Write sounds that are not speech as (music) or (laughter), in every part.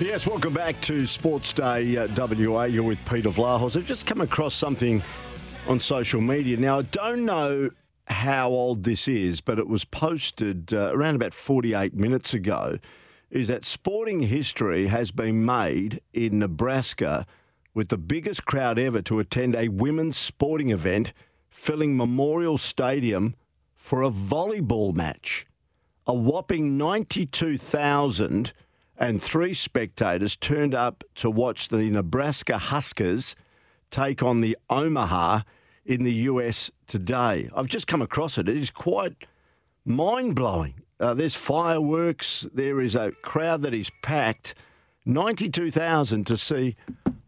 Yes, welcome back to Sports Day uh, WA. You're with Peter Vlahos. I've just come across something on social media. Now, I don't know how old this is, but it was posted uh, around about 48 minutes ago. Is that sporting history has been made in Nebraska with the biggest crowd ever to attend a women's sporting event, filling Memorial Stadium for a volleyball match. A whopping 92,000 and three spectators turned up to watch the Nebraska Huskers take on the Omaha in the US today. I've just come across it. It is quite mind blowing. Uh, there's fireworks, there is a crowd that is packed. 92,000 to see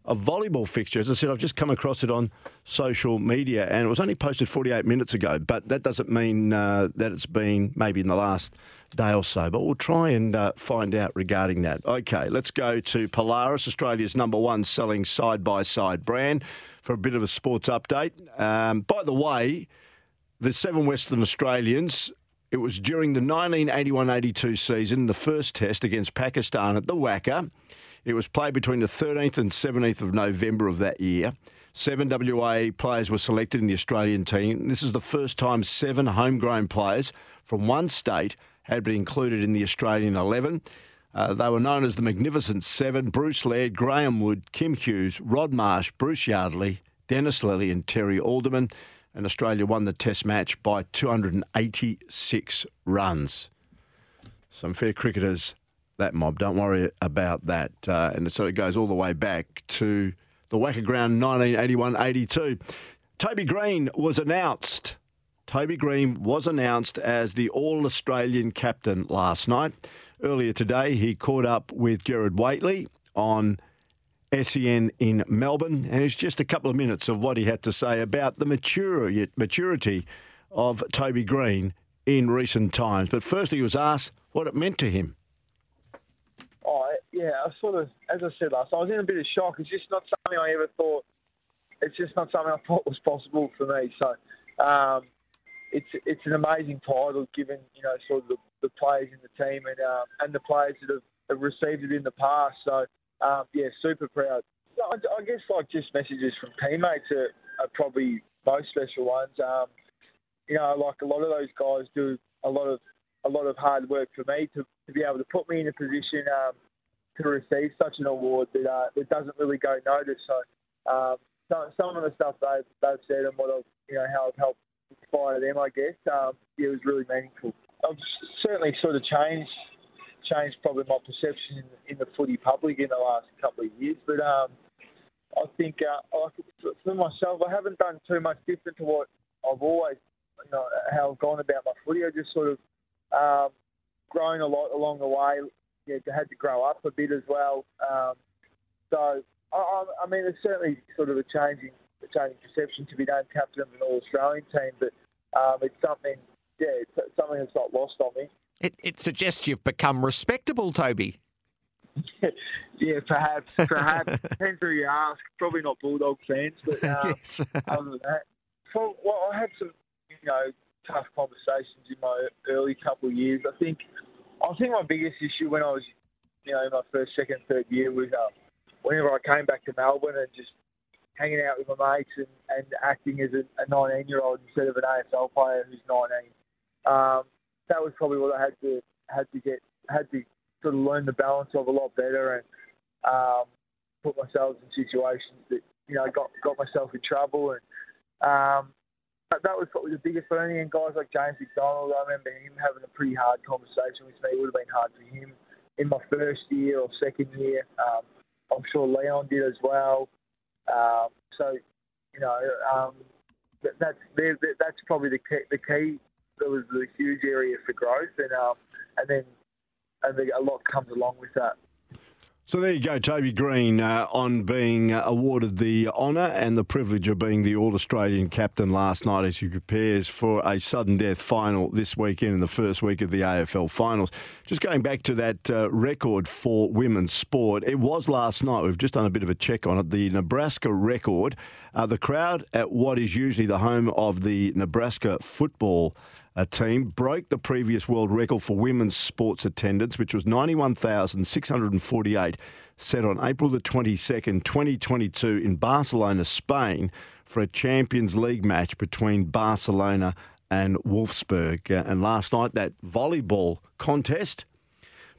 a volleyball fixture. As I said, I've just come across it on social media and it was only posted 48 minutes ago, but that doesn't mean uh, that it's been maybe in the last day or so. But we'll try and uh, find out regarding that. Okay, let's go to Polaris, Australia's number one selling side by side brand, for a bit of a sports update. Um, by the way, the seven Western Australians. It was during the 1981 82 season, the first test against Pakistan at the WACA. It was played between the 13th and 17th of November of that year. Seven WA players were selected in the Australian team. This is the first time seven homegrown players from one state had been included in the Australian 11. Uh, they were known as the Magnificent Seven Bruce Laird, Graham Wood, Kim Hughes, Rod Marsh, Bruce Yardley, Dennis Lillee, and Terry Alderman. And Australia won the Test match by 286 runs. Some fair cricketers that mob. Don't worry about that. Uh, and so it goes all the way back to the WACA Ground 1981-82. Toby Greene was announced. Toby Greene was announced as the All-Australian captain last night. Earlier today, he caught up with Gerard Whateley on SEN in Melbourne, and it's just a couple of minutes of what he had to say about the maturity, maturity of Toby Greene in recent times. But first, he was asked what it meant to him yeah, I sort of, as I said last, I was in a bit of shock. It's just not something I ever thought. It's just not something I (laughs) thought was possible for me. So, um, it's it's an amazing title, given you know sort of the, the players in the team and um, and the players that have, have received it in the past. So, um, yeah, super proud. I, I, guess like just messages from teammates are, are probably most special ones. Um, you know, like a lot of those guys do a lot of a lot of hard work for me to, to be able to put me in a position um, to receive such an award that uh, it doesn't really go noticed. So um, some, some of the stuff they've, they've said and what I've, you know, how I've helped inspire them, I guess, um, it was really meaningful. I've certainly sort of changed changed probably my perception in, in the footy public in the last couple of years, but um, I think uh, for myself, I haven't done too much different to what I've always, you know, how I've gone about my footy. I just sort of um, grown a lot along the way, yeah, had to grow up a bit as well. Um, so, I, I, mean, it's certainly sort of a changing, a changing perception to be named captain of an All Australian team, but um, it's something, yeah, it's something that's not lost on me. It, it suggests you've become respectable, Toby. (laughs) yeah, perhaps, perhaps. (laughs) Depends who you ask. Probably not Bulldog fans, but um, (laughs) yes. other than that, well, well, I had some, you know, tough conversations in my early couple of years. I think I think my biggest issue when I was, you know, in my first, second, third year was uh, whenever I came back to Melbourne and just hanging out with my mates and, and acting as a, a 19 year old instead of an AFL player who's 19. Um, that was probably what I had to had to get had to sort of learn the balance of a lot better and um, put myself in situations that you know got got myself in trouble and um, that, that was probably the biggest thing. And guys like James McDonald, I remember him having a pretty hard conversation with me. It would have been hard for him in my first year or second year. Um, I'm sure Leon did as well. Um, so, you know, um, that, that's that's probably the key, the key. There was a huge area for growth, and um, and then and the, a lot comes along with that. So there you go, Toby Greene, uh, on being awarded the honour and the privilege of being the All Australian captain last night as he prepares for a sudden death final this weekend in the first week of the AFL finals. Just going back to that uh, record for women's sport, it was last night. We've just done a bit of a check on it. The Nebraska record, uh, the crowd at what is usually the home of the Nebraska football a team broke the previous world record for women's sports attendance, which was 91,648, set on April the 22nd, 2022, in Barcelona, Spain, for a Champions League match between Barcelona and Wolfsburg. Uh, and last night, that volleyball contest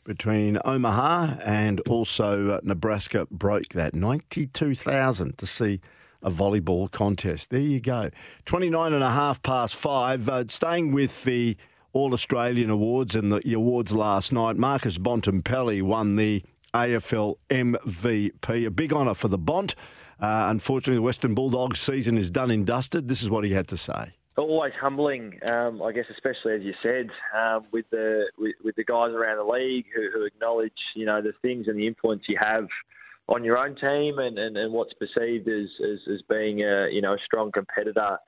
between Omaha and also uh, Nebraska broke that 92,000 to see a volleyball contest. There you go. 29 and a half past five. Uh, staying with the All Australian Awards and the, awards last night, Marcus Bontempelli won the AFL MVP. A big honour for the Bont. Uh, unfortunately, the Western Bulldogs season is done and dusted. This is what he had to say. Always humbling, um, I guess, especially as you said, um, with the with, with, the guys around the league who, who acknowledge, you know, the things and the influence you have on your own team and, and, and what's perceived as, as, as being a you know a strong competitor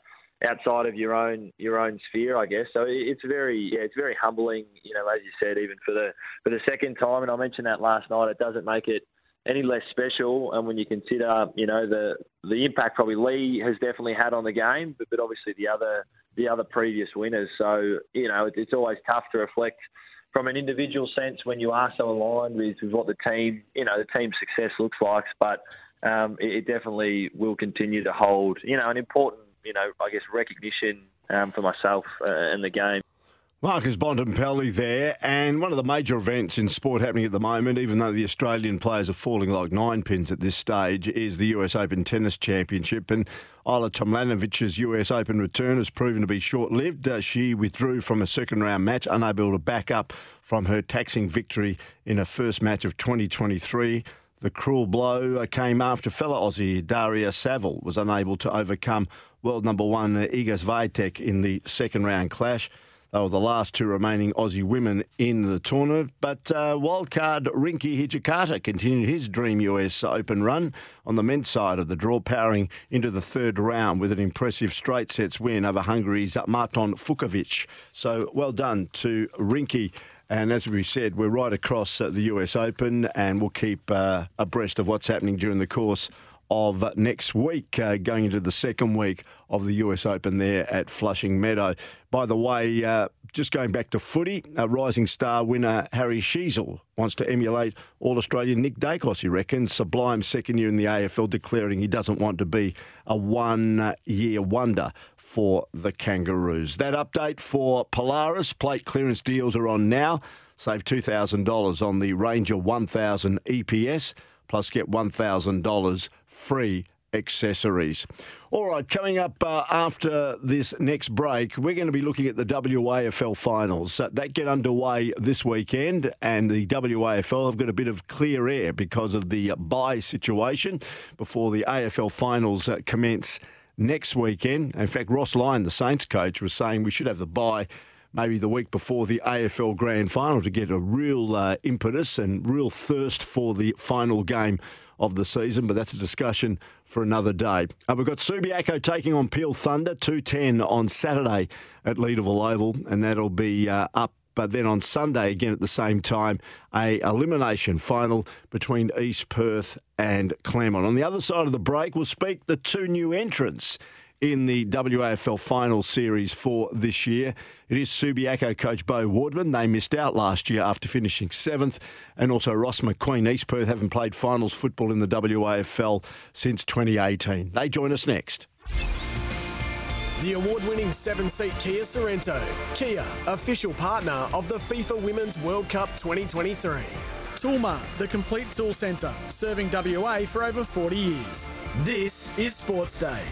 outside of your own your own sphere, I guess. So it's very yeah, it's very humbling. You know, as you said, even for the for the second time, and I mentioned that last night. It doesn't make it any less special. And when you consider, you know, the the impact probably Lee has definitely had on the game, but, but obviously the other the other previous winners. So you know, it, it's always tough to reflect from an individual sense when you are so aligned with, with what the team, you know, the team's success looks like. But um, it, it, definitely will continue to hold, you know, an important, you know, I guess recognition um, for myself uh, and the game. Marcus Bontempelli there, and one of the major events in sport happening at the moment, even though the Australian players are falling like nine pins at this stage, is the US Open Tennis Championship. And Ajla Tomljanovic's US Open return has proven to be short lived. Uh, she withdrew from a second round match, unable to back up from her taxing victory in her first match of 2023. The cruel blow uh, came after fellow Aussie Daria Saville was unable to overcome world number one Iga Swiatek in the second round clash. They were the last two remaining Aussie women in the tournament. But uh, wildcard Rinky Hijikata continued his dream US Open run on the men's side of the draw, powering into the third round with an impressive straight sets win over Hungary's Marton Fucsovics. So well done to Rinky. And as we said, we're right across uh, the US Open and we'll keep uh, abreast of what's happening during the course of next week, uh, going into the second week of the US Open there at Flushing Meadow. By the way, uh, just going back to footy, a rising star winner Harry Sheezel wants to emulate All Australian Nick Daicos, he reckons. Sublime second year in the AFL, declaring he doesn't want to be a one year wonder for the Kangaroos. That update for Polaris plate clearance deals are on now. Save $2,000 on the Ranger 1000 EPS, plus get $1,000 free accessories. All right, coming up uh, after this next break, we're going to be looking at the WAFL finals. Uh, that get underway this weekend, and the WAFL have got a bit of clear air because of the bye situation before the AFL finals uh, commence next weekend. In fact, Ross Lyon, the Saints coach, was saying we should have the bye maybe the week before the AFL Grand Final to get a real uh, impetus and real thirst for the final game of the season, but that's a discussion for another day. Uh, we've got Subiaco taking on Peel Thunder, 210 on Saturday at Leederville Oval, and that'll be uh, up but then on Sunday again at the same time, a elimination final between East Perth and Claremont. On the other side of the break, we'll speak the two new entrants in the WAFL final series for this year. It is Subiaco coach Beau Wardman. They missed out last year after finishing seventh, and also Ross McQueen. East Perth haven't played finals football in the WAFL since 2018. They join us next. The award winning seven seat Kia Sorento. Kia, official partner of the FIFA Women's World Cup 2023. Toolmart, the complete tool centre, serving WA for over 40 years. This is Sports Day.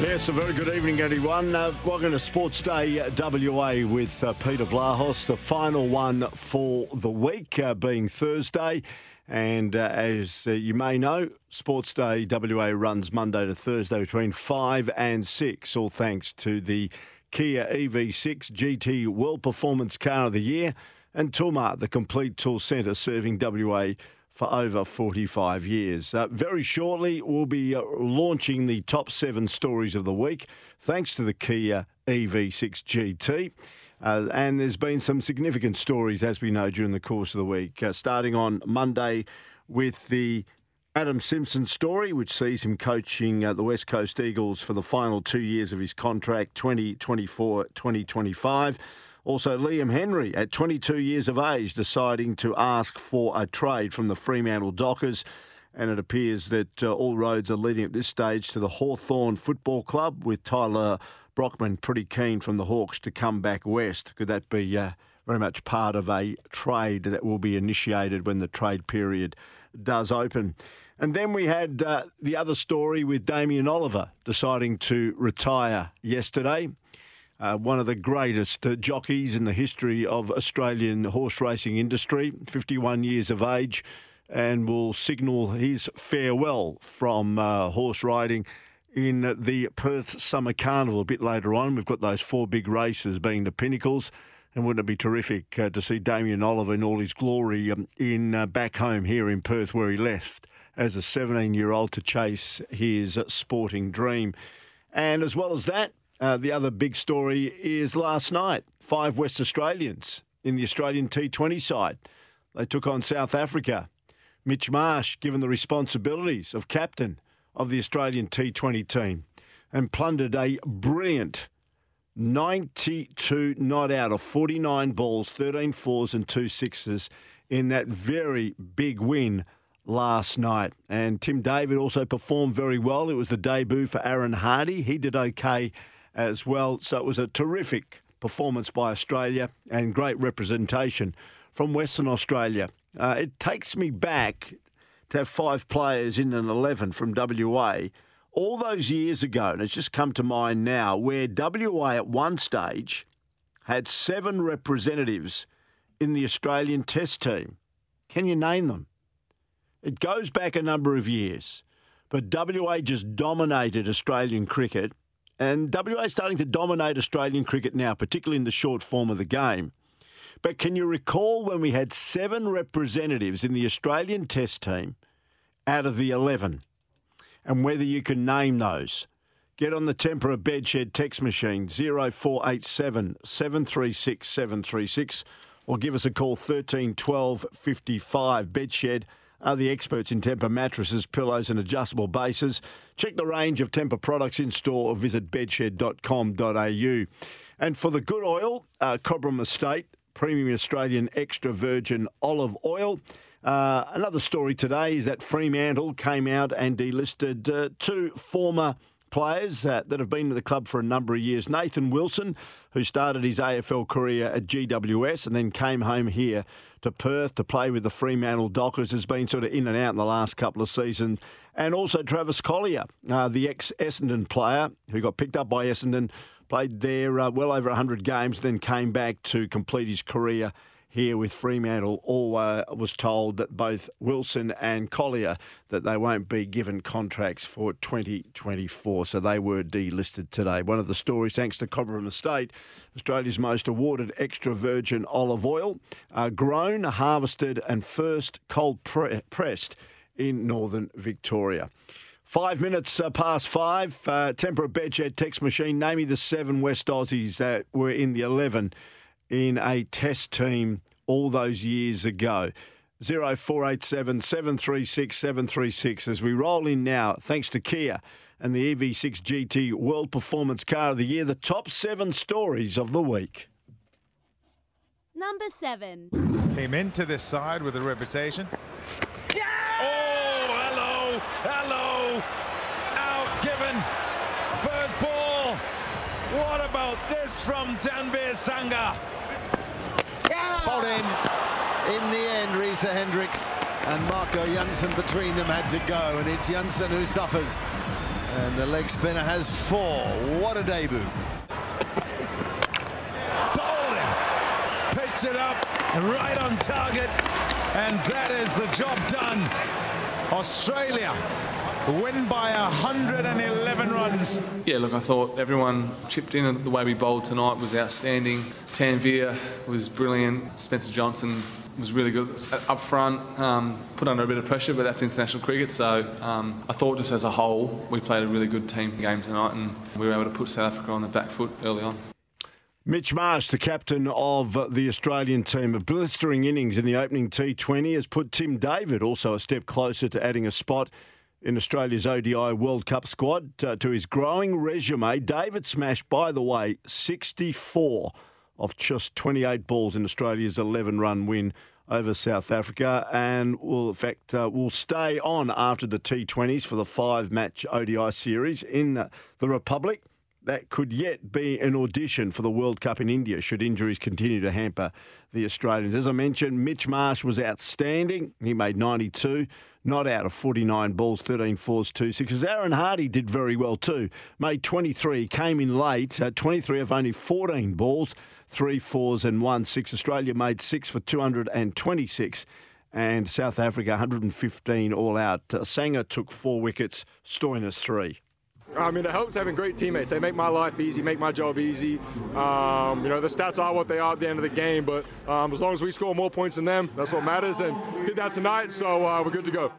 Yes, a very good evening, everyone. Uh, welcome to Sports Day WA with uh, Peter Vlahos, the final one for the week, uh, being Thursday. And uh, as uh, you may know, Sports Day WA runs Monday to Thursday between 5 and 6, all thanks to the Kia EV6 GT World Performance Car of the Year, and Toolmart, the complete tool centre serving WA for over 45 years. Uh, very shortly, we'll be uh, launching the top seven stories of the week, thanks to the Kia EV6 GT. Uh, and there's been some significant stories, as we know, during the course of the week. Uh, starting on Monday with the Adam Simpson story, which sees him coaching uh, the West Coast Eagles for the final two years of his contract, 2024 2025. Also, Liam Henry, at 22 years of age, deciding to ask for a trade from the Fremantle Dockers. And it appears that uh, all roads are leading at this stage to the Hawthorn Football Club, with Tyler Brockman pretty keen from the Hawks to come back west. Could that be uh, very much part of a trade that will be initiated when the trade period does open? And then we had uh, the other story with Damien Oliver deciding to retire yesterday uh, one of the greatest uh, jockeys in the history of Australian horse racing industry, 51 years of age, and will signal his farewell from uh, horse riding in the Perth Summer Carnival a bit later on. We've got those four big races being the pinnacles. And wouldn't it be terrific uh, to see Damien Oliver in all his glory um, in uh, back home here in Perth, where he left as a 17 year old to chase his sporting dream. And as well as that, uh, the other big story is last night five West Australians in the Australian T20 side. They took on South Africa. Mitch Marsh, given the responsibilities of captain of the Australian T20 team, and plundered a brilliant 92 not out of 49 balls, 13 fours and two sixes in that very big win last night. And Tim David also performed very well. It was the debut for Aaron Hardy. He did okay as well. So it was a terrific performance by Australia and great representation from Western Australia. Uh, it takes me back to have five players in an 11 from WA all those years ago, and it's just come to mind now, where WA at one stage had seven representatives in the Australian Test team. Can you name them? It goes back a number of years, but WA just dominated Australian cricket and WA is starting to dominate Australian cricket now, particularly in the short form of the game. But can you recall when we had seven representatives in the Australian Test team out of the 11? And whether you can name those. Get on the Tempur Bedshed text machine 0487 736 736 or give us a call 13 12 55. Bedshed are the experts in Tempur mattresses, pillows, and adjustable bases. Check the range of Tempur products in store or visit bedshed.com.au. And for the good oil, uh, Cobram Estate, premium Australian extra virgin olive oil. Uh, another story today is that Fremantle came out and delisted uh, two former players uh, that have been to the club for a number of years. Nathan Wilson, who started his AFL career at GWS and then came home here to Perth to play with the Fremantle Dockers, has been sort of in and out in the last couple of seasons. And also Travis Colyer, uh, the ex Essendon player who got picked up by Essendon, played there uh, well over 100 games, then came back to complete his career here with Fremantle all uh, was told that both Wilson and Colyer that they won't be given contracts for 2024, so they were delisted today. One of the stories, thanks to Cobram Estate, Australia's most awarded extra virgin olive oil, uh, grown, harvested, and first cold pre- pressed in northern Victoria. Five minutes uh, past five. Uh, Tempur Bedshed text machine. Name me the seven West Aussies that were in the 11 in a test team all those years ago. 0487 736 736 as we roll in now, thanks to Kia and the EV6 GT World Performance Car of the Year, the top seven stories of the week. Number seven. Came into this side with a reputation. Yeah! Oh, hello, hello. Out given. First ball. What about this from Tanveer Sangha? Pot in. In the end, Reeza Hendricks and Marco Jansen between them had to go, and it's Jansen who suffers. And the leg spinner has four. What a debut. Bowling. Pitched it up right on target. And that is the job done. Australia win by 111 runs. Yeah, look, I thought everyone chipped in. The way we bowled tonight was outstanding. Tanveer was brilliant. Spencer Johnson was really good up front, um, put under a bit of pressure, but that's international cricket. So um, I thought just as a whole, we played a really good team game tonight and we were able to put South Africa on the back foot early on. Mitch Marsh, the captain of the Australian team, a blistering innings in the opening T20 has put Tim David also a step closer to adding a spot in Australia's ODI World Cup squad uh, to his growing resume. David smashed, by the way, 64 of just 28 balls in Australia's 11 run win over South Africa and will, in fact, uh, will stay on after the T20s for the five match ODI series in the Republic. That could yet be an audition for the World Cup in India should injuries continue to hamper the Australians. As I mentioned, Mitch Marsh was outstanding. He made 92 not out of 49 balls, 13 fours, 2 sixes. Aaron Hardy did very well too. Made 23, came in late, uh, 23 of only 14 balls, three fours and one six. Australia made six for 226 and South Africa 115 all out. Uh, Sangha took four wickets, Stoinis three. I mean, it helps having great teammates. They make my life easy, make my job easy. Um, you know, the stats are what they are at the end of the game, but um, as long as we score more points than them, that's what matters. And did that tonight, so uh, we're good to go.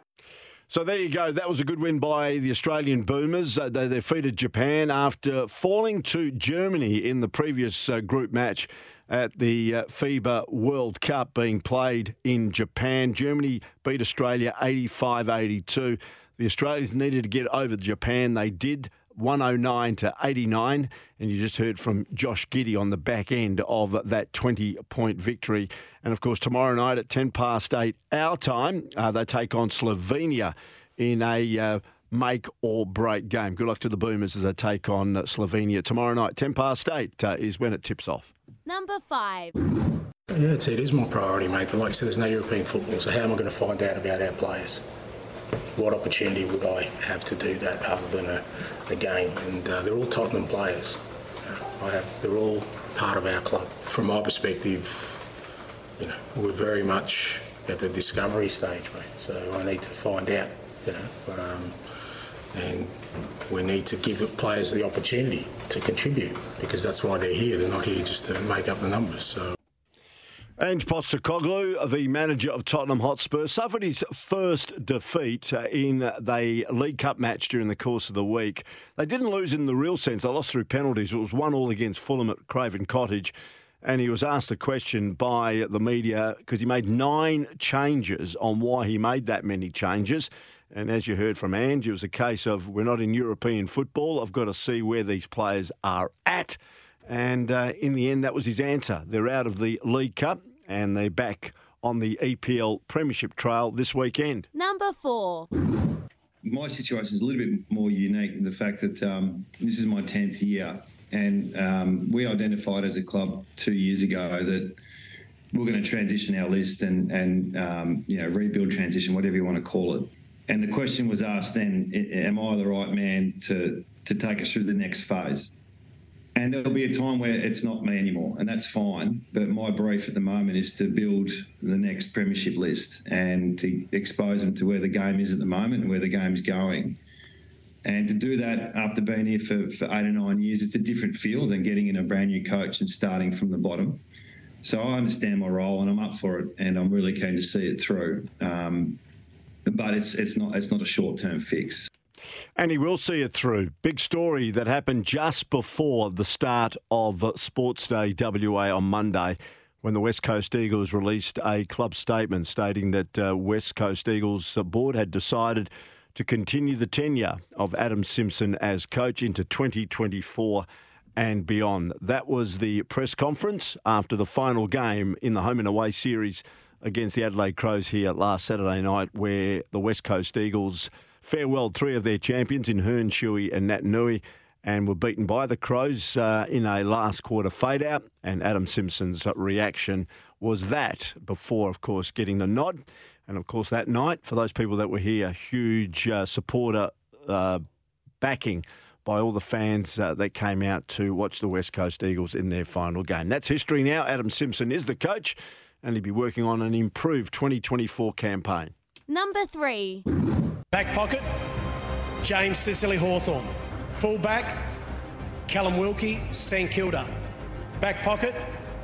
So there you go. That was a good win by the Australian Boomers. Uh, they defeated Japan after falling to Germany in the previous uh, group match at the uh, FIBA World Cup being played in Japan. Germany beat Australia 85 82. The Australians needed to get over Japan. They did. 109 to 89. And you just heard from Josh Giddey on the back end of that 20 point victory. And of course, tomorrow night at 10 past 8 our time, uh, they take on Slovenia in a. Uh, make or break game. Good luck to the Boomers as they take on uh, Slovenia tomorrow night. 10 past 8 uh, is when it tips off. Number five. Yeah, it is my priority, mate. But like I said, there's no European football, so how am I going to find out about our players? What opportunity would I have to do that other than a, a game? And uh, they're all Tottenham players. I have, they're all part of our club. From my perspective, you know, we're very much at the discovery stage, mate. So I need to find out, you know, um, and we need to give the players the opportunity to contribute because that's why they're here. They're not here just to make up the numbers. So. Ange Postecoglou, the manager of Tottenham Hotspur, suffered his first defeat uh, in the League Cup match during the course of the week. They didn't lose in the real sense. They lost through penalties. It was one all against Fulham at Craven Cottage. And he was asked a question by the media because he made nine changes on why he made that many changes. And as you heard from Ange, it was a case of we're not in European football. I've got to see where these players are at. And uh, in the end, that was his answer. They're out of the League Cup and they're back on the EPL Premiership Trail this weekend. Number four. My situation is a little bit more unique in the fact that um, this is my 10th year. And um, we identified as a club two years ago that we're going to transition our list and, and um, you know, rebuild transition, whatever you want to call it. And the question was asked then, am I the right man to, to take us through the next phase? And there'll be a time where it's not me anymore, and that's fine. But my brief at the moment is to build the next premiership list and to expose them to where the game is at the moment and where the game's going. And to do that after being here for, for eight or nine years, it's a different feel than getting in a brand new coach and starting from the bottom. So I understand my role and I'm up for it, and I'm really keen to see it through. Um, but it's it's not it's not a short term fix. And he will see it through. Big story that happened just before the start of Sports Day WA on Monday when the West Coast Eagles released a club statement stating that uh, West Coast Eagles board had decided to continue the tenure of Adam Simpson as coach into 2024 and beyond. That was the press conference after the final game in the home and away series against the Adelaide Crows here last Saturday night, where the West Coast Eagles farewelled three of their champions in Hurn, Shuey and Naitanui and were beaten by the Crows uh, in a last quarter fade out. And Adam Simpson's reaction was that before, of course, getting the nod. And of course, that night, for those people that were here, huge uh, supporter uh, backing by all the fans uh, that came out to watch the West Coast Eagles in their final game. That's history now. Adam Simpson is the coach, and he'll be working on an improved 2024 campaign. Number three. Back pocket. James Sicily Hawthorn. Full-back, Callum Wilkie, St Kilda. Back pocket,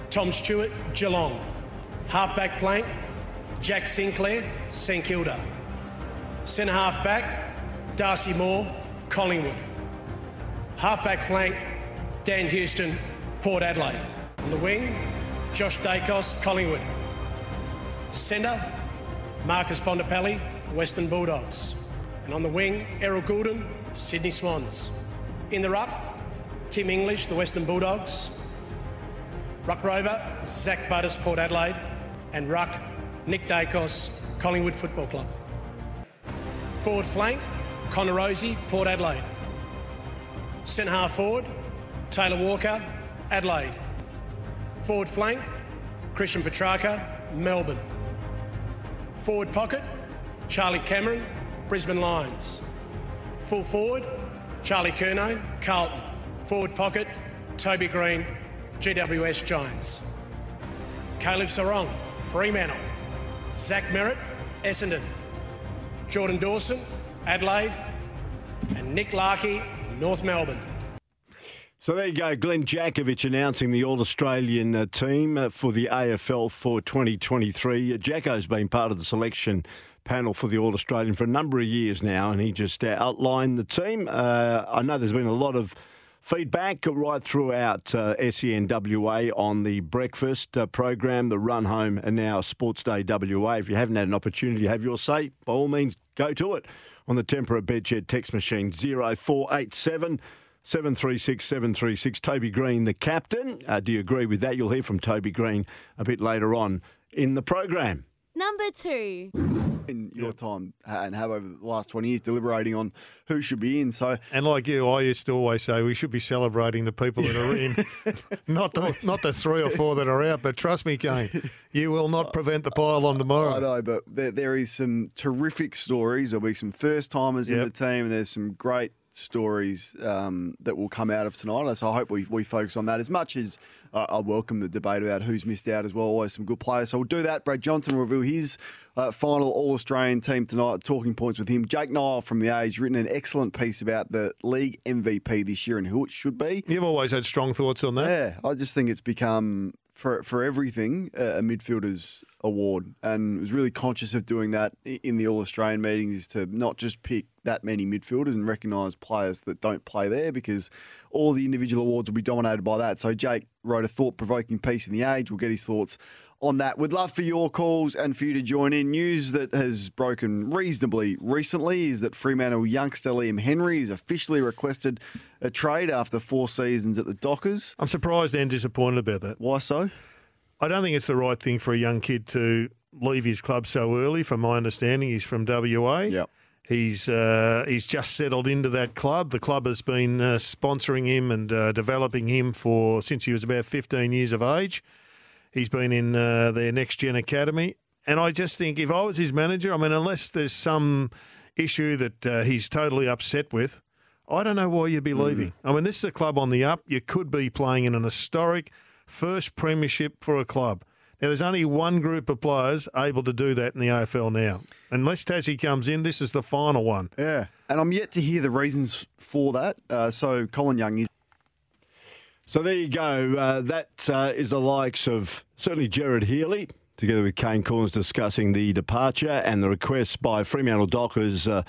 Tom Stewart, Geelong. Half-back flank, Jack Sinclair, St Kilda. Centre half back, Darcy Moore, Collingwood. Half back flank, Dan Houston, Port Adelaide. On the wing, Josh Daicos, Collingwood. Centre, Marcus Bontempelli, Western Bulldogs. And on the wing, Errol Gulden, Sydney Swans. In the ruck, Tim English, the Western Bulldogs. Ruck rover, Zak Butters, Port Adelaide. And ruck, Nick Daicos, Collingwood Football Club. Forward flank, Connor Rozee, Port Adelaide. Centre half forward, Taylor Walker, Adelaide. Forward flank, Christian Petracca, Melbourne. Forward pocket, Charlie Cameron, Brisbane Lions. Full forward, Charlie Curnow, Carlton. Forward pocket, Toby Greene, GWS Giants. Caleb Serong, Fremantle. Zach Merrett, Essendon. Jordan Dawson, Adelaide. And Nick Larkey, North Melbourne. So there you go, Glenn Jakovich announcing the All Australian uh, team uh, for the AFL for 2023. Uh, Jacko's been part of the selection panel for the All Australian for a number of years now, and he just outlined the team. I know there's been a lot of feedback right throughout SENWA on the breakfast program, the run home, and now Sports Day WA. If you haven't had an opportunity to have your say, by all means, go to it on the Tempur Bedshed text machine 0487 736 736. Toby Greene, the captain. Uh, do you agree with that? You'll hear from Toby Greene a bit later on in the program. Number two. In your time and have over the last 20 years deliberating on who should be in. So, And like you, I used to always say we should be celebrating the people that are in, (laughs) not the not the three or four that are out. But trust me, Kane, you will not prevent the pile on tomorrow. I know, but there, there is some terrific stories. There'll be some first timers in the team, and there's some great stories um, that will come out of tonight. So I hope we, we focus on that as much as uh, I welcome the debate about who's missed out as well. Always some good players. So we'll do that. Brad Johnson will reveal his uh, final All Australian team tonight. Talking points with him. Jake Niall from The Age written an excellent piece about the league MVP this year and who it should be. You've always had strong thoughts on that. Yeah, I just think it's become for for everything a midfielder's award, and was really conscious of doing that in the All Australian meetings is to not just pick that many midfielders and recognise players that don't play there because all the individual awards will be dominated by that. So Jake wrote a thought provoking piece in the Age. We'll get his thoughts on that. We'd love for your calls and for you to join in. News that has broken reasonably recently is that Fremantle youngster Liam Henry has officially requested a trade after four seasons at the Dockers. I'm surprised and disappointed about that. Why so? I don't think it's the right thing for a young kid to leave his club so early. From my understanding, he's from WA. Yep. He's uh, he's just settled into that club. The club has been uh, sponsoring him and uh, developing him for since he was about 15 years of age. He's been in uh, their next gen academy, and I just think if I was his manager, I mean, unless there's some issue that uh, he's totally upset with, I don't know why you'd be leaving. I mean, this is a club on the up. You could be playing in an historic first premiership for a club. Now, there's only one group of players able to do that in the AFL now. Unless Tassie comes in, this is the final one. Yeah, and I'm yet to hear the reasons for that. Uh, so Colin Young is. So there you go. Uh, that uh, is the likes of certainly Gerard Healy, together with Kane Cornes discussing the departure and the request by Fremantle Dockers. Uh,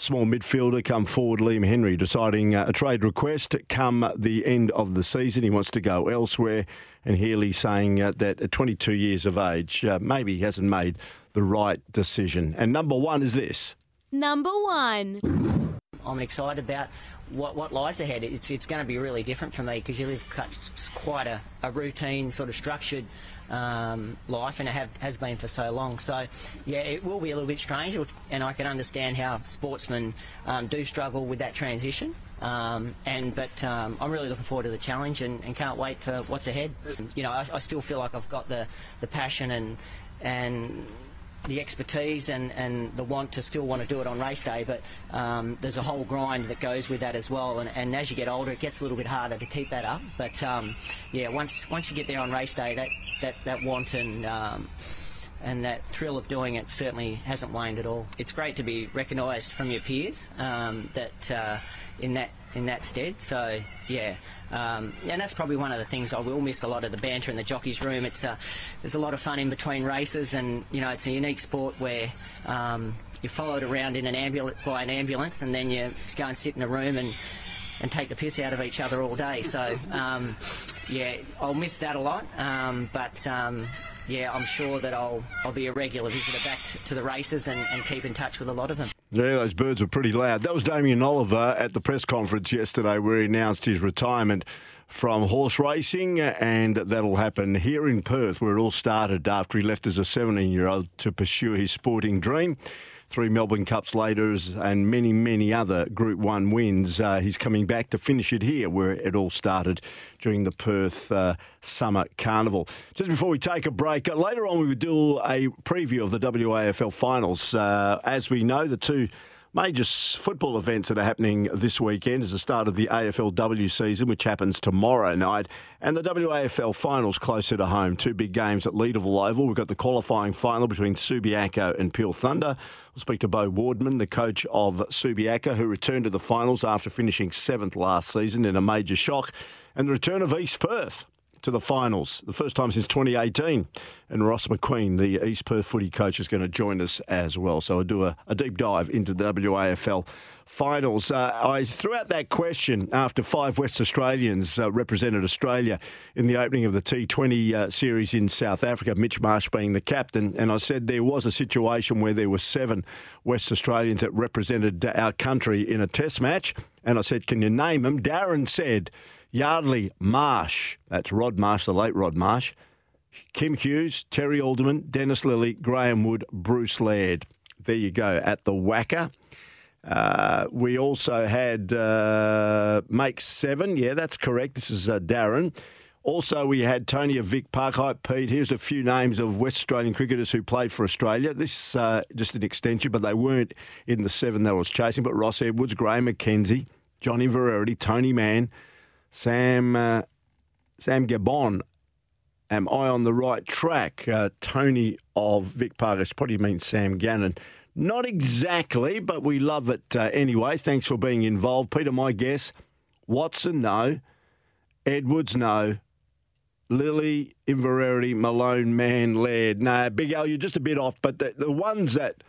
Small midfielder come forward, Liam Henry, deciding uh, a trade request come the end of the season. He wants to go elsewhere. And Healy saying uh, that at 22 years of age, uh, maybe he hasn't made the right decision. And number one is this. Number one. I'm excited about what, what lies ahead. It's, it's going to be really different for me because you live quite a, a routine, sort of structured um, life, and it have, has been for so long. So, yeah, it will be a little bit strange, and I can understand how sportsmen um, do struggle with that transition. Um, and but um, I'm really looking forward to the challenge and, and can't wait for what's ahead. You know, I, I still feel like I've got the, the passion and and the expertise and, and the want to still want to do it on race day, but um, there's a whole grind that goes with that as well. And, and as you get older, it gets a little bit harder to keep that up. But um, yeah, once once you get there on race day, that that, that want and um, and that thrill of doing it certainly hasn't waned at all. It's great to be recognised from your peers um, that uh, in that in that stead. So yeah, um, and that's probably one of the things I will miss a lot of the banter in the jockeys' room. It's uh, there's a lot of fun in between races, and you know it's a unique sport where. Um, you're followed around in an ambulance by an ambulance, and then you just go and sit in a room and and take the piss out of each other all day. So, um, yeah, I'll miss that a lot. Um, but um, yeah, I'm sure that I'll I'll be a regular visitor back to the races and, and keep in touch with a lot of them. Yeah, those birds were pretty loud. That was Damien Oliver at the press conference yesterday where he announced his retirement from horse racing, and that'll happen here in Perth, where it all started after he left as a 17 year old to pursue his sporting dream three Melbourne Cups later and many, many other Group 1 wins. Uh, he's coming back to finish it here where it all started during the Perth uh, Summer Carnival. Just before we take a break, uh, later on we will do a preview of the WAFL finals. Uh, as we know, the two major football events that are happening this weekend is the start of the AFLW season, which happens tomorrow night, and the WAFL finals closer to home. Two big games at Leederville Oval. We've got the qualifying final between Subiaco and Peel Thunder. We'll speak to Beau Wardman, the coach of Subiaco, who returned to the finals after finishing seventh last season in a major shock, and the return of East Perth to the finals, the first time since 2018. And Ross McQueen, the East Perth footy coach, is going to join us as well. So I'll do a, a deep dive into the WAFL finals. Uh, I threw out that question after five West Australians uh, represented Australia in the opening of the T20 uh, series in South Africa, Mitch Marsh being the captain. And I said there was a situation where there were seven West Australians that represented our country in a test match. And I said, Can you name them? Darren said, Yardley Marsh, that's Rod Marsh, the late Rod Marsh, Kim Hughes, Terry Alderman, Dennis Lillee, Graham Wood, Bruce Laird. There you go, at the WACA. Uh, we also had uh, Make Seven. Yeah, that's correct. This is uh, Darren. Also, we had Tony of Vic Parkite. Pete, here's a few names of West Australian cricketers who played for Australia. This is uh, just an extension, but they weren't in the seven that I was chasing. But Ross Edwards, Graham McKenzie, Johnny Verity, Tony Mann, Sam uh, Sam Gabon. Am I on the right track? Uh, Tony of Vic Parkes probably means Sam Gannon. Not exactly, but we love it uh, anyway. Thanks for being involved. Peter, my guess Watson, no. Edwards, no. Lillee, Inverarity, Malone, Mann, Laird. No, Big Al, you're just a bit off. But the, the ones that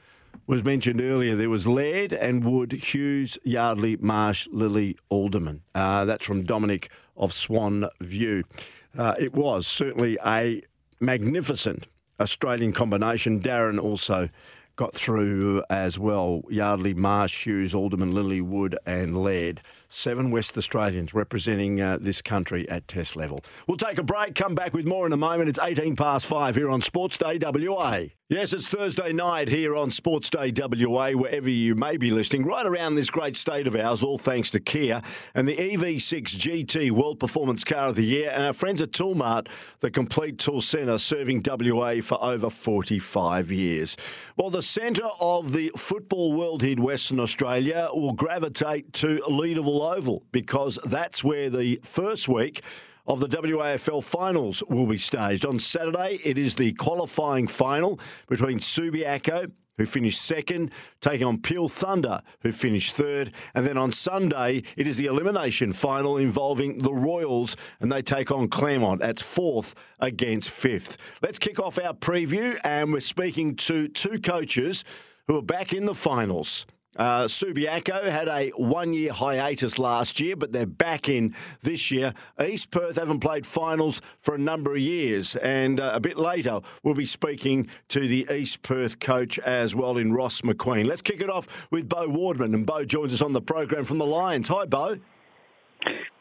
was mentioned earlier. There was Laird and Wood, Hughes, Yardley, Marsh, Lillee, Alderman. Uh, that's from Dominic of Swan View. Uh, it was certainly a magnificent Australian combination. Darren also got through as well. Yardley, Marsh, Hughes, Alderman, Lillee, Wood, and Laird. Seven West Australians representing uh, this country at Test level. We'll take a break, come back with more in a moment. It's 18 past five here on Sports Day WA. Yes, it's Thursday night here on Sports Day WA, wherever you may be listening, right around this great state of ours, all thanks to Kia and the EV6 GT World Performance Car of the Year and our friends at Toolmart, the complete tool centre serving WA for over 45 years. Well, the centre of the football world here in Western Australia will gravitate to Leederville Oval because that's where the first week of the WAFL finals will be staged. On Saturday, it is the qualifying final between Subiaco, who finished second, taking on Peel Thunder, who finished third. And then on Sunday, it is the elimination final involving the Royals, and they take on Claremont at fourth against fifth. Let's kick off our preview, and we're speaking to two coaches who are back in the finals. Uh, Subiaco had a one year hiatus last year, but they're back in this year. East Perth haven't played finals for a number of years. And uh, a bit later, we'll be speaking to the East Perth coach as well in Ross McQueen. Let's kick it off with Beau Wardman. And Beau joins us on the program from the Lions. Hi, Beau.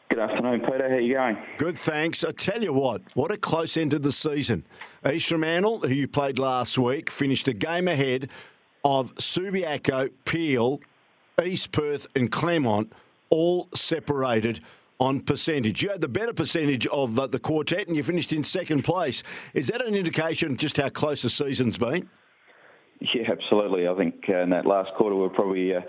Good afternoon, Peter. How are you going? Good, thanks. I tell you what, what a close end to the season. East Fremantle, who you played last week, finished a game ahead of Subiaco, Peel, East Perth, and Claremont all separated on percentage. You had the better percentage of the, the quartet and you finished in second place. Is that an indication just how close the season's been? (laughs) Yeah, absolutely. I think uh, in that last quarter we are probably uh,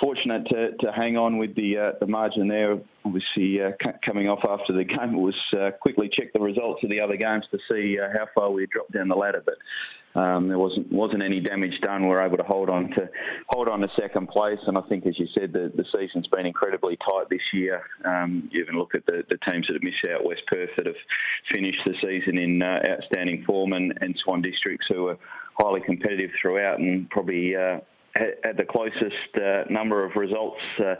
fortunate to, to hang on with the uh, the margin there. Obviously, uh, c- coming off after the (laughs) game, it was uh, quickly check the results of the other games to see uh, how far we dropped down the ladder. But um, there wasn't wasn't any damage done. We are able to hold on to hold on to second place, and I think, as you said, the, the season's been incredibly tight this year. Um, you even look at the, the teams that have missed out, West Perth, that have finished the season in uh, outstanding form, and, and Swan Districts, who are highly competitive throughout, and probably uh, had the closest uh, number of results uh,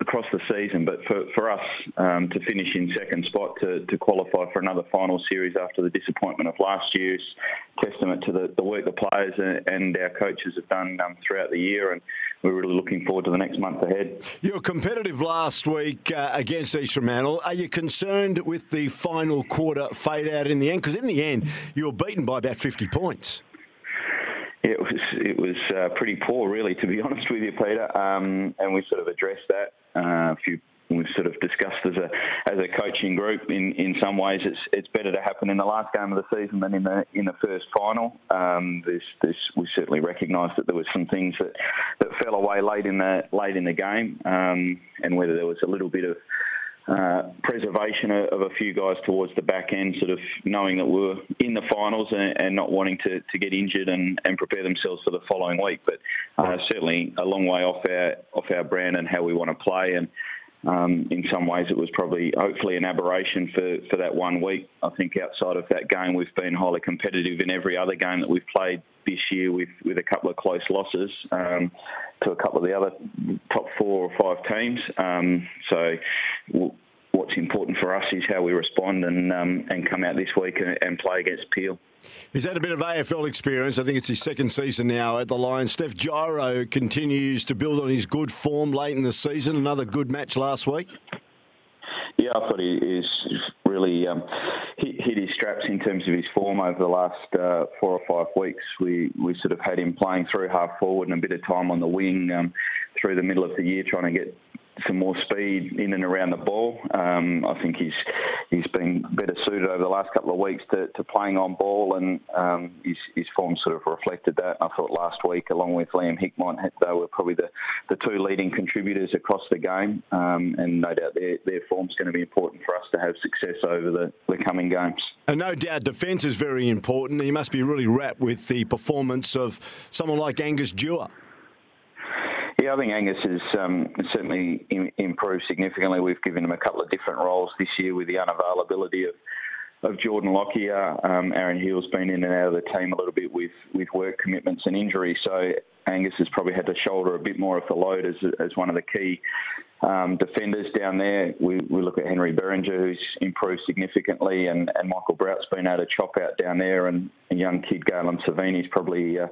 across the season. But for, for us um, to finish in second spot to, to qualify for another final series after the disappointment of last year's testament to the, the work the players and our coaches have done um, throughout the year. And we're really looking forward to the next month ahead. You were competitive last week uh, against East Fremantle. Are you concerned with the final quarter fade out in the end? Because in the end, you were beaten by about 50 points. It was it was uh, pretty poor, really, to be (laughs) honest with you, Peter. Um, and we sort of addressed that. Uh, we've sort of discussed as a as a coaching group. In in some ways, it's it's better to happen in the last game of the season than in the in the first final. Um, this this we certainly recognised that there was some things that that fell away late in the late in the game, um, and whether there was a little bit of uh, preservation of a few guys towards the back end, sort of knowing that we are in the finals and, and not wanting to, to get injured and, and, prepare themselves for the following week. But uh, certainly a long way off our off our brand and how we want to play. And um, in some ways, it was probably hopefully an aberration for, for that one week. I think outside of that game, we've been highly competitive in every other game that we've played this year with, with a couple of close losses um, to a couple of the other top four or five teams. Um, so what's important for us is how we respond and um, and come out this week and, and, play against Peel. He's had a bit of AFL experience. I think it's his second season now at the Lions. Steph Giro continues to build on his good form late in the season. Another good match last week. Yeah, I thought he is really um, hit, hit, his straps in terms of his form over the last uh, four or five weeks. We we sort of had him playing through half forward and a bit of time on the wing um, through the middle of the year, trying to get some more speed in and around the ball. Um, I think he's he's been better suited over the last couple of weeks to, to playing on ball, and um, his, his form sort of reflected that. I thought last week, along with Liam Hickmott, they were probably the, the two leading contributors across the game, um, and no doubt their their form's going to be important for us to have success over the, the coming games. And no doubt defence is very important. You must be really wrapped with the performance of someone like Angus Dewar. Yeah, I think Angus has um, certainly improved significantly. We've given him a couple of different roles this year with the unavailability of of Jordan Lockyer. Um, Aaron Hill's been in and out of the team a little bit with, with work commitments and injury, so Angus has probably had to shoulder a bit more of the load as, as one of the key um, defenders down there. We, we look at Henry Berringer, who's improved significantly, and, and Michael Brout's been able to chop out down there, and a young kid, Galen Savini's probably uh,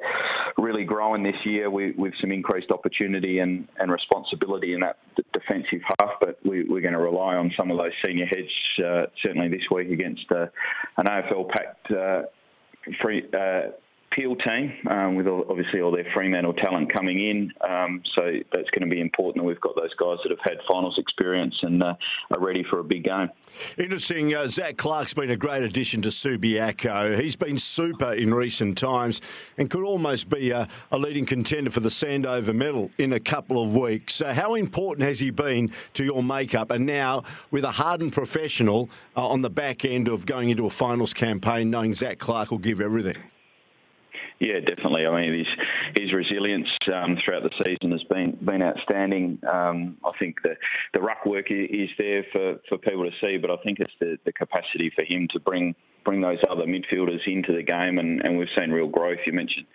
really growing this year with, with some increased opportunity and, and responsibility in that defensive half. But we, are going to rely on some of those senior heads uh, certainly this week against uh, an AFL packed uh, free uh, Peel team um, with obviously all their Fremantle talent coming in. Um, so that's going to be important. We've got those guys that have had finals experience and uh, are ready for a big game. Interesting. Uh, Zac Clarke's been a great addition to Subiaco. He's been super in recent times and could almost be a, a leading contender for the Sandover medal in a couple of weeks. Uh, how important has he been to your makeup? And now with a hardened professional uh, on the back end of going into a finals campaign, knowing Zac Clarke will give everything. Yeah, definitely. I mean, his his resilience um, throughout the season has been been outstanding. Um, I think the the ruck work is there for, for people to see, but I think it's the, the capacity for him to bring bring those other midfielders into the game, and, and we've seen real growth. You mentioned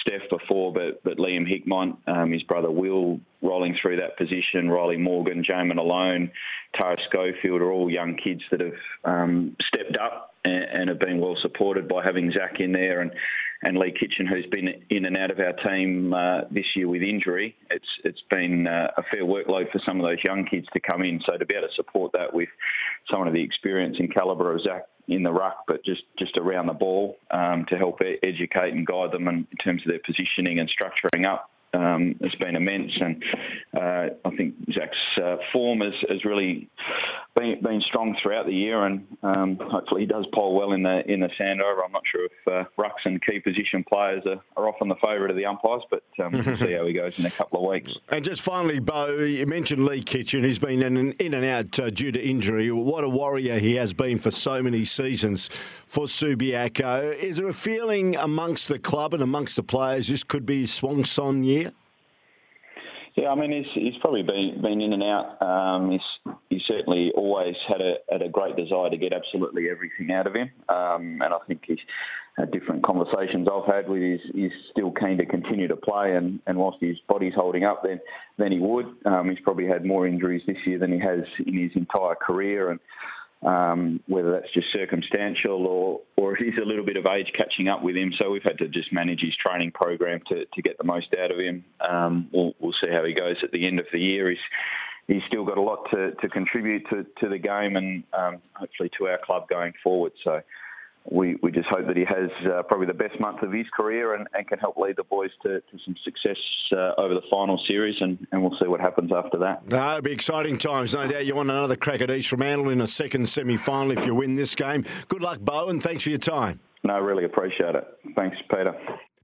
Steph before, but but Liam Hickmott, um, his brother Will, rolling through that position. Riley Morgan, Jamin Alone, Tara Schofield are all young kids that have um, stepped up and, and, have been well supported by having Zac in there and and Lee Kitchen, who's been in and out of our team uh, this year with injury. It's it's been uh, a fair workload for some of those young kids to come in. So to be able to support that with some of the experience and calibre of Zac in the ruck, but just, just around the ball um, to help educate and guide them in terms of their positioning and structuring up um, has been immense, and uh, I think Zac's uh, form has, has really been, been strong throughout the year, and um, hopefully he does poll well in the in the Sandover. I'm not sure if uh, rucks and key position players are, are often the favourite of the umpires, but um, we'll see how he goes in a couple of weeks. And just finally, Beau, you mentioned Lee Kitchen, He's been in and, in and out uh, due to injury. What a warrior he has been for so many seasons for Subiaco. Is there a feeling amongst the club and amongst the players this could be swan song year? Yeah, I mean, he's, he's probably been been in and out. Um, he's certainly always had a had a great desire to get absolutely everything out of him, um, and I think he's had different conversations I've had with he's, he's still keen to continue to play, and, and whilst his body's holding up, then then he would. Um, he's probably had more injuries this year than he has in his entire career, and um, whether that's just circumstantial or, or it is a little bit of age catching up with him. So we've had to just manage his training program to, to get the most out of him. Um, we'll, we'll see how he goes at the end of the year. He's, he's still got a lot to, to contribute to, to the game and um, hopefully to our club going forward. So we, we just hope that he has uh, probably the best month of his career and, and can help lead the boys to, to some success uh, over the final series, and, and we'll see what happens after that. No, it'll be exciting times, no doubt. You want another crack at East Fremantle in a second semi final if you win this game. Good luck, Beau, and thanks for your time. No, really appreciate it. Thanks, Peter.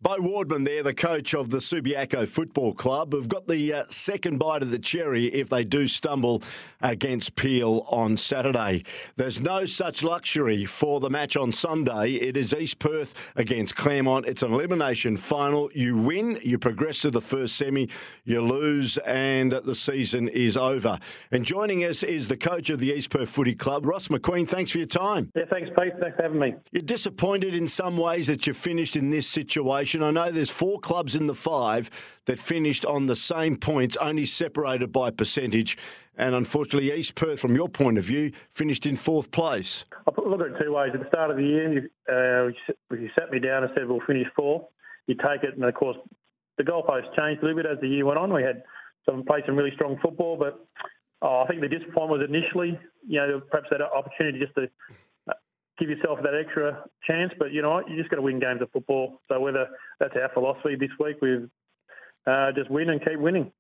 Beau Wardman there, the coach of the Subiaco Football Club, have got the uh, second bite of the cherry if they do stumble against Peel on Saturday. There's no such luxury for the match on Sunday. It is East Perth against Claremont. It's an elimination final. You win, you progress to the first semi, you lose, and the season is over. And joining us is the coach of the East Perth Footy Club, Ross McQueen. Thanks for your time. Yeah, thanks, Pete. Thanks for having me. You're disappointed in some ways that you finished in this situation. I know there's four clubs in the five that finished on the same points, only separated by percentage. And unfortunately, East Perth, from your point of view, finished in fourth place. I put look at it two ways. At the start of the year, you, uh, you sat me down and said we'll finish fourth. You take it, and of course, the goalposts changed a little bit as the year went on. We had some played some really strong football, but oh, I think the disappointment was initially, you know, perhaps that opportunity just to give yourself that extra chance. But you know what? You just got to win games of football. So whether that's our philosophy this week, we've uh, just win and keep winning.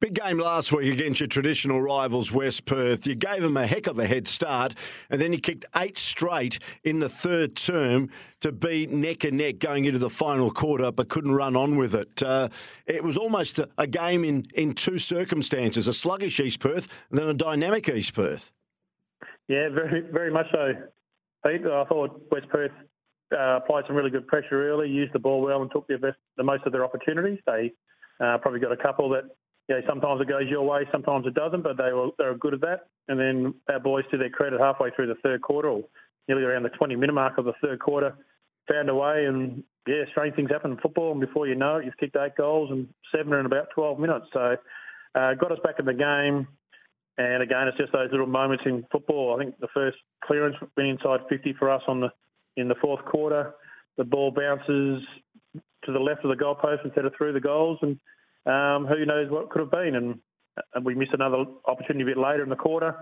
Big game last week against your traditional rivals, West Perth. You gave them a heck of a head start, and then you kicked eight straight in the third term to be neck and neck going into the final quarter, but couldn't run on with it. Uh, it was almost a, a, game in, in two circumstances a sluggish East Perth and then a dynamic East Perth. Yeah, very, very much so. Pete. I thought West Perth uh, applied some really good pressure early, used the ball well, and took the, best, the most of their opportunities. They uh, probably got a couple that you know, sometimes it goes your way, sometimes it doesn't, but they were they were good at that. And then our boys, to their credit, halfway through the third quarter, or nearly around the 20 minute mark of the third quarter, found a way. And yeah, strange things happen in football, and before you know it, you've kicked eight goals and seven in about 12 minutes. So uh, got us back in the game. And again, it's just those little moments in football. I think the first clearance went inside 50 for us on the in the fourth quarter. The ball bounces to the left of the goalpost instead of through the goals, and um, who knows what could have been. And, and we miss another opportunity a bit later in the quarter.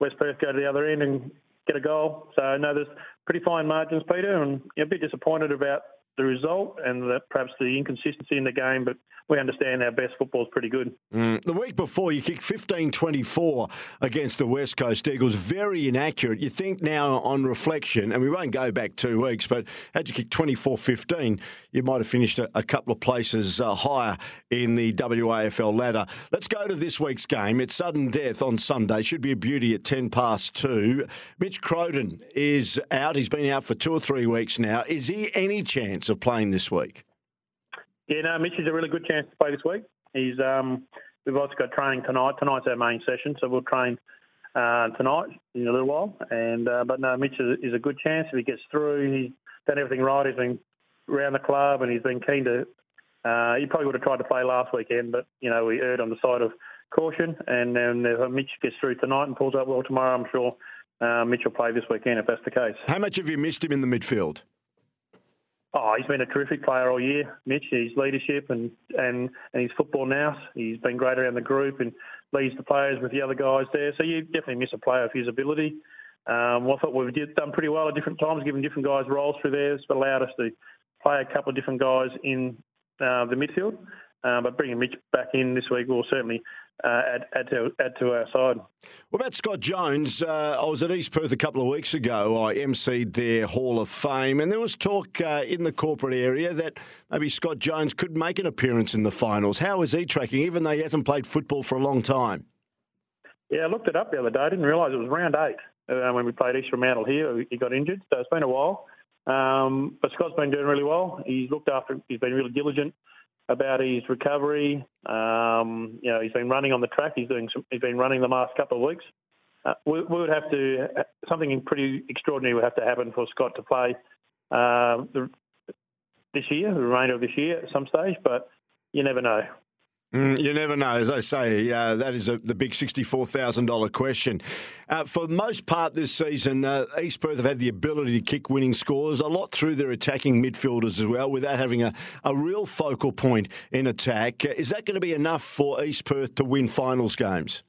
West Perth go to the other end and get a goal. So no, there's pretty fine margins, Peter, and a bit disappointed about the result and the, perhaps the inconsistency in the game, but we understand our best football is pretty good. Mm. The week before, you kicked 15 24 against the West Coast Eagles. Very inaccurate. You think now on reflection, and we won't go back two weeks, but had you kicked 24 15, you might have finished a, a couple of places uh, higher in the WAFL ladder. Let's go to this week's game. It's sudden death on Sunday. Should be a beauty at 10 past two. Mitch Crowden is out. He's been out for two or three weeks now. Is he any chance of playing this week? Yeah, no, Mitch is a really good chance to play this week. He's um, we've also got training tonight. Tonight's our main session, so we'll train uh, tonight in a little while. And uh, but no, Mitch is, is, a good chance if he gets through. He's done everything right. He's been around the club and he's been keen to. Uh, he probably would have tried to play last weekend, but you know we erred on the side of caution. And then if Mitch gets through tonight and pulls up well tomorrow, I'm sure uh, Mitch will play this weekend if that's the case. How much have you missed him in the midfield? Oh, he's been a terrific player all year, Mitch. His leadership and, and, and his football now. He's been great around the group and leads the players with the other guys there. So you definitely miss a player of his ability. Um, well, I thought we've done pretty well at different times, giving different guys roles through there. It's allowed us to play a couple of different guys in uh, the midfield. Uh, but bringing Mitch back in this week will certainly uh, add, add, to, add to our side. What about Scott Jones? Uh, I was at East Perth a couple of weeks ago. I emceed their Hall of Fame, and there was talk uh, in the corporate area that maybe Scott Jones could make an appearance in the finals. How is he tracking, even though he hasn't played football for a long time? Yeah, I looked it up the other day. I didn't realise it was round eight uh, when we played East Fremantle here. He got injured, so it's been a while. Um, but Scott's been doing really well. He's looked after. He's been really diligent about his recovery. Um, you know, he's been running on the track. He's doing. Some, he's been running the last couple of weeks. Uh, we, we, would have to something pretty extraordinary would have to happen for Scott to play uh, the, this year, the remainder of this year at some stage. But you never know. Mm, you never know. As I say, uh, that is a, the big $64,000 question. Uh, for the most part this season, uh, East Perth have had the ability to kick winning scores, a lot through their attacking midfielders as well, without having a, a real focal point in attack. Uh, is that going to be enough for East Perth to win finals games?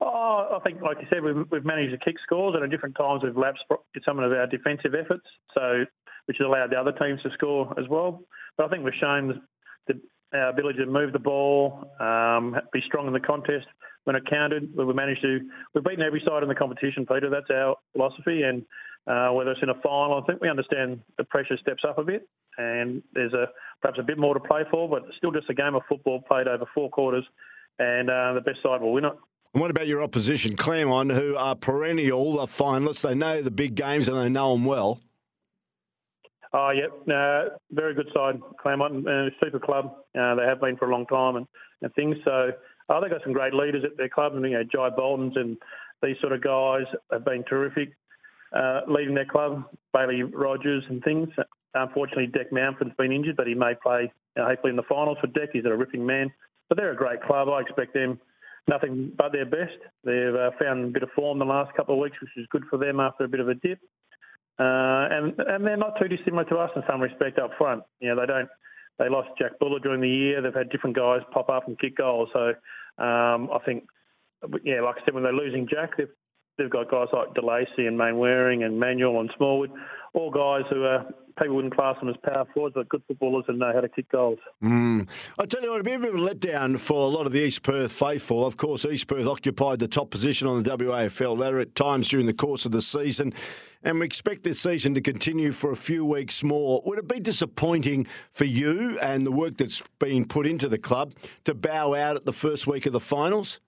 Oh, I think, like you said, we've, we've managed to kick scores, and at different times we've lapsed some of our defensive efforts, so which has allowed the other teams to score as well. But I think we've shown the, our ability to move the ball, um, be strong in the contest when it counted. We managed to we've beaten every side in the competition, Peter. That's our philosophy, and uh, whether it's in a final, I think we understand the pressure steps up a bit, and there's a perhaps a bit more to play for, but still just a game of football played over four quarters, and uh, the best side will win it. And what about your opposition, Claremont, who are perennial finalists? They know the big games and they know them well. Oh, yep. Uh, very good side, Claremont, uh, super club. Uh, they have been for a long time and, and things. So oh, they've got some great leaders at their club. And, you know, Jai Boltons and these sort of guys have been terrific uh, leading their club. Bailey Rogers and things. Unfortunately, Dec Mountford's been injured, but he may play you know, hopefully in the finals for Dec. He's a ripping man. But they're a great club. I expect them nothing but their best. They've uh, found a bit of form the last couple of weeks, which is good for them after a bit of a dip. Uh, and and they're not too dissimilar to us in some respect up front. You know, they don't. They lost Jack Buller during the year. They've had different guys pop up and kick goals. So um, I think, yeah, like I said, when they're losing Jack, they've they've got guys like DeLacy and Mainwaring and Manuel and Smallwood, all guys who are people wouldn't class them as power forwards, but good footballers and know how to kick goals. Mm. I tell you what, a bit of a letdown for a lot of the East Perth faithful. Of course, East Perth occupied the top position on the WAFL ladder at times during the course of the season and we expect this season to continue for a few weeks more. Would it be disappointing for you and the work that's been put into the club to bow out at the first week of the finals?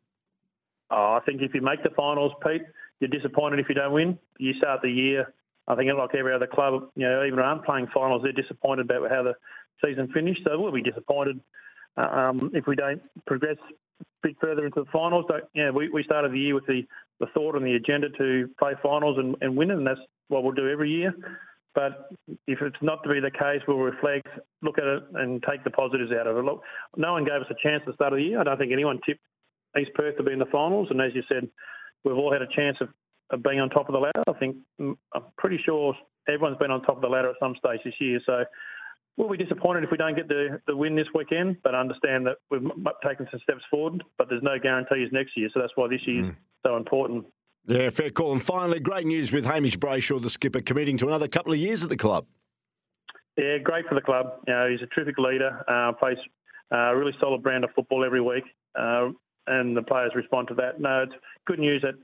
Oh, I think if you make the finals, Pete, you're disappointed if you don't win. You start the year, I think, like every other club, you know, even aren't playing finals, they're disappointed about how the season finished. So we'll be disappointed uh, um, if we don't progress a bit further into the finals. Yeah, we, we started the year with the the thought and the agenda to play finals and, and win and that's what we'll do every year. But if it's not to be the case, we'll reflect, look at it, and take the positives out of it. Look, no one gave us a chance at the start of the year. I don't think anyone tipped East Perth to be in the finals, and as you said, we've all had a chance of, of being on top of the ladder. I think mm, I'm pretty sure everyone's been on top of the ladder at some stage this year. So we'll be disappointed if we don't get the, the win this weekend, but understand that we've taken some steps forward, but there's no guarantees next year. So that's why this year's mm. So important. Yeah, fair call. And finally, great news with Hamish Brayshaw, the skipper, committing to another couple of years at the club. Yeah, great for the club. You know, he's a terrific leader, uh, plays uh, a really solid brand of football every week, uh, and the players respond to that. No, it's good news that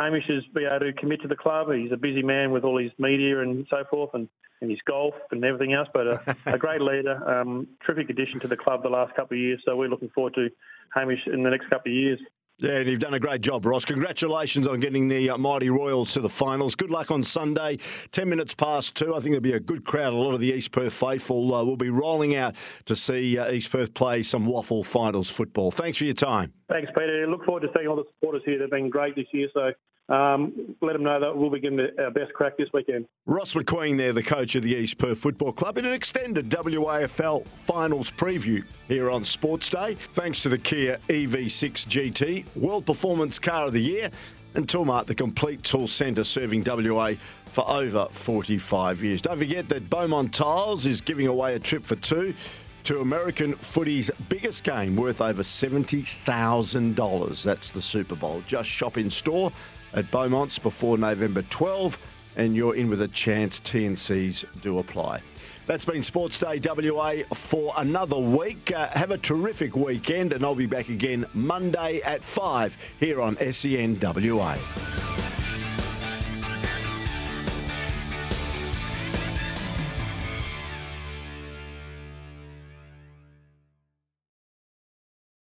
Hamish has been able to commit to the club. He's a busy man with all his media and so forth, and, and his golf and everything else, but a, a great (laughs) leader, um, terrific addition to the club the last couple of years. So we're looking forward to Hamish in the next couple of years. Yeah, and you've done a great job, Ross. Congratulations on getting the uh, Mighty Royals to the finals. Good luck on Sunday. 10 minutes past two. I think there'll be a good crowd. A lot of the East Perth faithful uh, will be rolling out to see uh, East Perth play some WAFL finals football. Thanks for your time. Thanks, Peter. Look forward to seeing all the supporters here. They've been great this year, so um, let them know that we'll be giving our best crack this weekend. Ross McQueen there, the coach of the East Perth Football Club, in an extended WAFL finals preview here on Sports Day. Thanks to the Kia EV6 GT, World Performance Car of the Year, and Toolmart, the complete tool centre serving WA for over 45 years. Don't forget that Beaumont Tiles is giving away a trip for two to American footy's biggest game worth over $70,000. That's the Super Bowl. Just shop in store at Beaumont's before November 12, and you're in with a chance. TNCs do apply. That's been Sports Day WA for another week. Uh, have a terrific weekend, and I'll be back again Monday at 5 here on SEN WA.